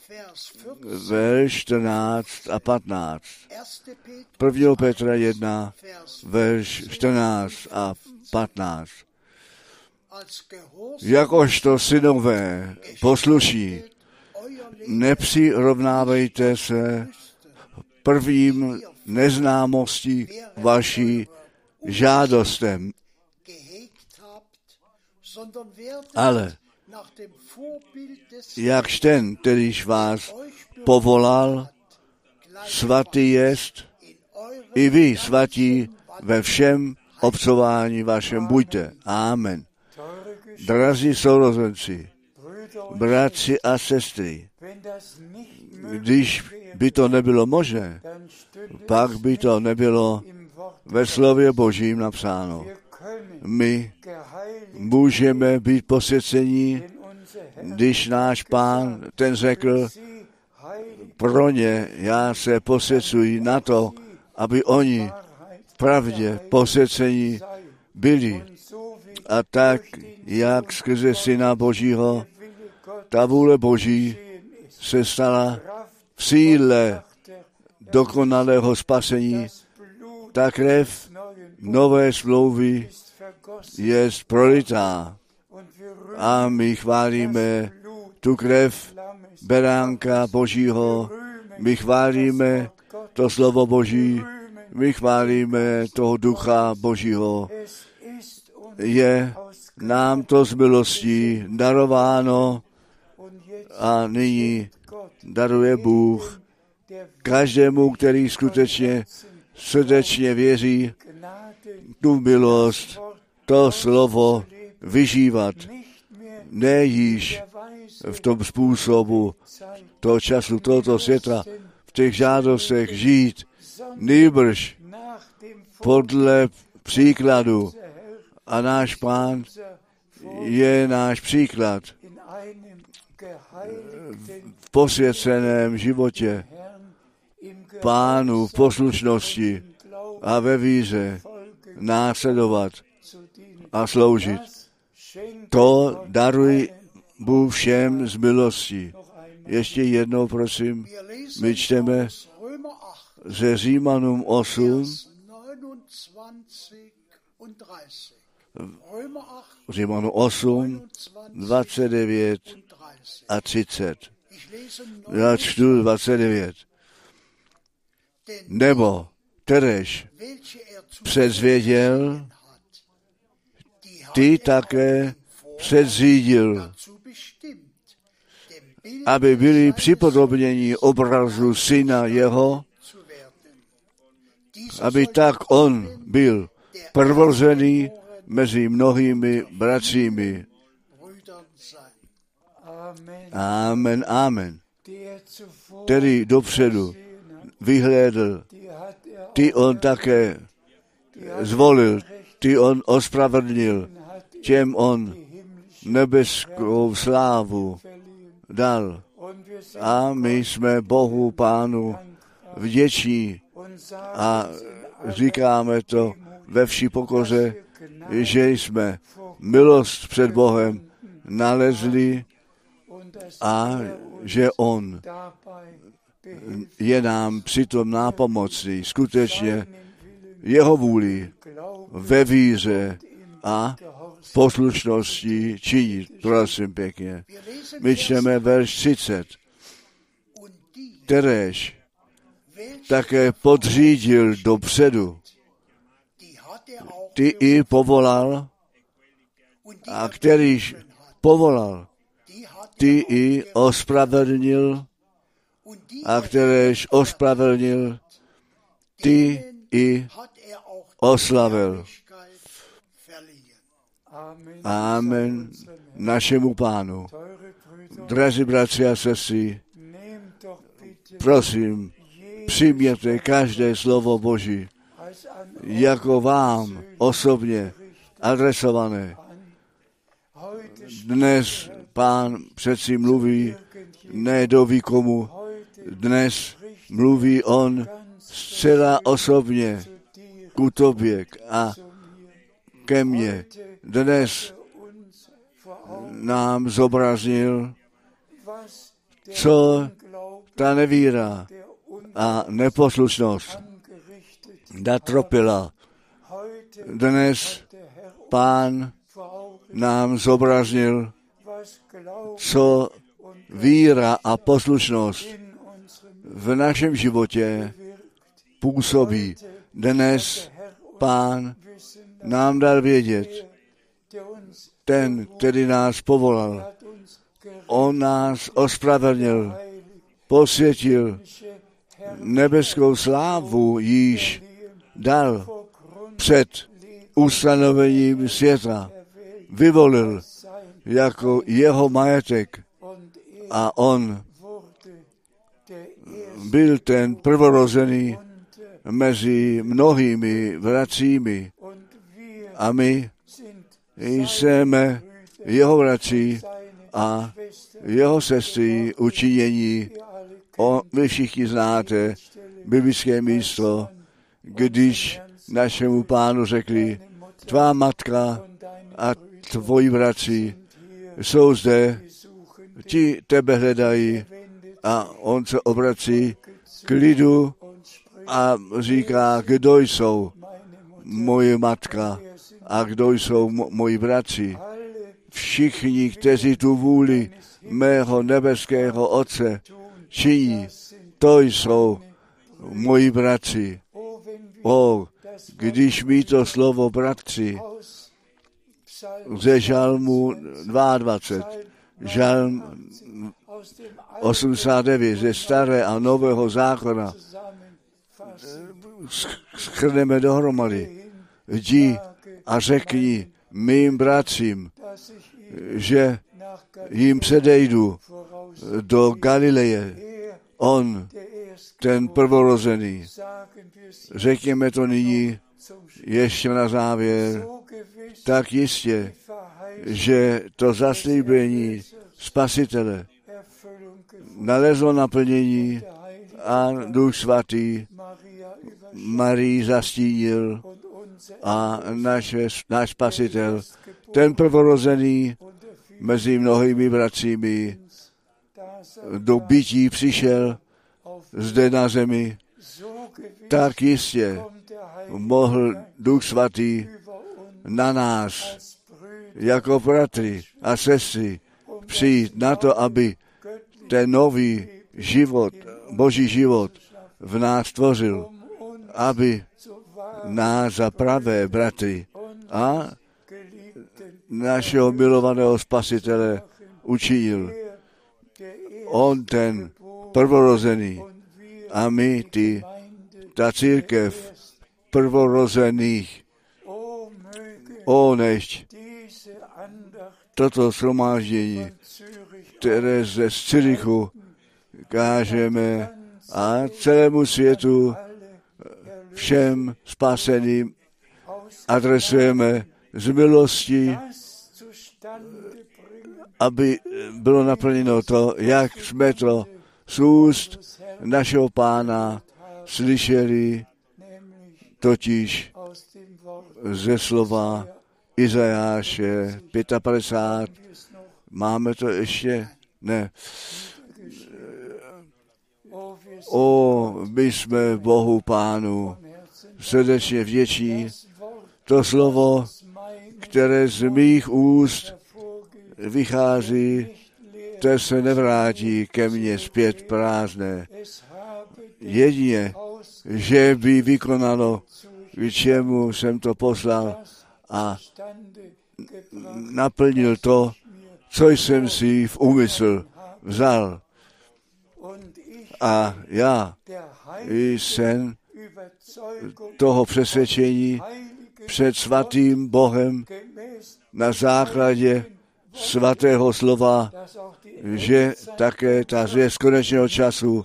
Vers 14. verš 14 a 15. 1. Petrus 1. Petra 1, Vers verš 14 a 15. als Gehorsam Jakožto synové posluší, nepřirovnávejte se prvním neznámostí vaší žádostem, ale jakž ten, kterýž vás povolal, svatý jest, i vy svatí ve všem obcování vašem buďte. Amen. Drazí sourozenci, bratři a sestry, když by to nebylo možné, pak by to nebylo ve slově Božím napsáno. My můžeme být posvěcení, když náš pán ten řekl, pro ně já se posvěcuji na to, aby oni pravdě posvěcení byli. A tak, jak skrze Syna Božího, ta vůle Boží se stala v síle dokonalého spasení, ta krev nové smlouvy je prolitá. A my chválíme tu krev beránka Božího, my chválíme to slovo Boží, my chválíme toho ducha Božího. Je nám to z milostí darováno a nyní daruje Bůh každému, který skutečně srdečně věří tu milost, to slovo vyžívat, ne již v tom způsobu toho času, tohoto světa, v těch žádostech žít, nýbrž podle příkladu. A náš pán je náš příklad posvěceném životě pánu v poslušnosti a ve víře následovat a sloužit. To daruj Bůh všem z milostí. Ještě jednou, prosím, my čteme aus Römer 8, ze Římanům 8, Vers 29 und 30. Römer 8, Římanům 8, 29 und 30. a 30. Já čtu 29. denn Nebo, er zu předzvěděl, ty také předřídil, aby byli připodobněni obrazu syna jeho, aby tak on byl prvozený mezi mnohými bratřími. Amen. Amen, Který dopředu vyhlédl, ty on také zvolil, ty on ospravedlnil, těm on nebeskou slávu dal. A my jsme Bohu Pánu vděční. A říkáme to ve vší pokoře, že jsme milost před Bohem nalezli a že On je nám přitom nápomocný. Skutečně jeho vůli ve víře a poslušnosti činit. Prosím pěkně. My čteme verš 30. und die, Teréž welche také podřídil dopředu. Ty i povolal a er kterýž povolal, ty i ospravedlnil a kteréž ospravedlnil, ty i oslavil. Amen. Našemu pánu. Drazí bratři a sestry, prosím, přijměte každé slovo Boží jako vám osobně adresované. Dnes pán přeci mluví ne do výkomu, dnes mluví on zcela osobně ku tobě a ke mně. Dnes nám zobraznil, co ta nevíra a neposlušnost natropila. Dnes pán nám zobraznil, co víra a poslušnost v našem životě působí. Dnes pán nám dal vědět, ten, který nás povolal, on nás ospravedlnil, posvětil, nebeskou slávu již dal před ustanovením světa. Vyvolil jako jeho majetek a on byl ten prvorozený mezi mnohými wir a my jsme jeho seine a jeho sestry učinění. O, vy všichni znáte biblické místo, když našemu pánu řekli, tvá matka a tvoji bratři jsou zde, ti tebe hledají a on se obrací k lidu a říká, kdo jsou moje matka a kdo jsou mo- moji bratři. Všichni, kteří tu vůli mého nebeského Otce činí, to jsou moji bratři. O, když mi to slovo bratři ze žalmu 22, žalm aus dem 89 ze staré a nového zákona schrneme dohromady. Jdi a řekni mým bratřím, že jim předejdu do Galileje. On, ten prvorozený. Řekněme to nyní ještě na závěr. Tak jistě, že to zaslíbení Spasitele nalezlo naplnění a Duch Svatý Marii zastínil a naše, náš spasitel, ten prvorozený mezi mnohými bratřími do bytí přišel zde na zemi, tak jistě mohl Duch Svatý na nás jako bratry a sestry přijít na to, aby ten nový život, boží život v nás tvořil, aby nás za pravé bratry a našeho milovaného spasitele učinil. On ten prvorozený a my ty, ta církev prvorozených. O Andacht toto shromáždění, které ze Cyrichu kážeme a celému světu všem spaseným adresujeme z milosti, aby bylo naplněno to, jak jsme to z úst našeho pána slyšeli, totiž ze slova Izajáše 55. es noch, Máme to ještě? Ne. o my jsme Bohu Pánu srdečně vděční. To slovo, které z mých úst vychází, to se nevrátí ke mně zpět prázdné. Jedině, že by vykonalo, k čemu jsem to poslal a naplnil to, co jsem si v úmysl vzal. A já jsem toho přesvědčení před svatým Bohem na základě svatého slova, že také ta zvěst konečného času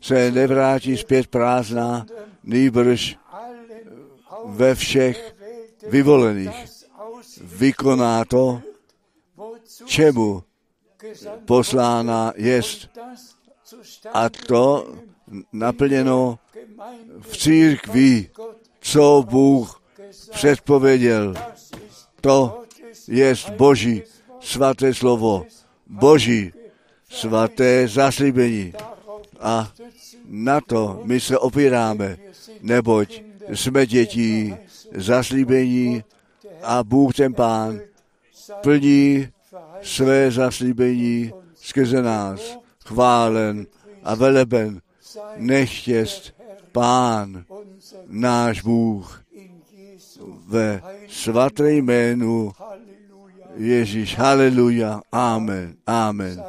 se nevrátí zpět prázdná, nýbrž ve všech vyvolených vykoná to, čemu poslána jest. A to naplněno v církvi, co Bůh předpověděl. To jest Boží svaté slovo, Boží svaté zaslíbení. A na to my se opíráme, neboť jsme dětí zaslíbení a Bůh ten Pán plní své zaslíbení skrze nás. Chválen a veleben nechtěst Pán, náš Bůh, ve svaté jménu Ježíš. Haleluja. Amen. Amen.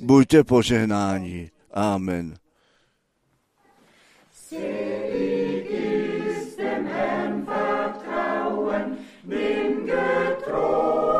Buďte požehnáni. Amen. Bin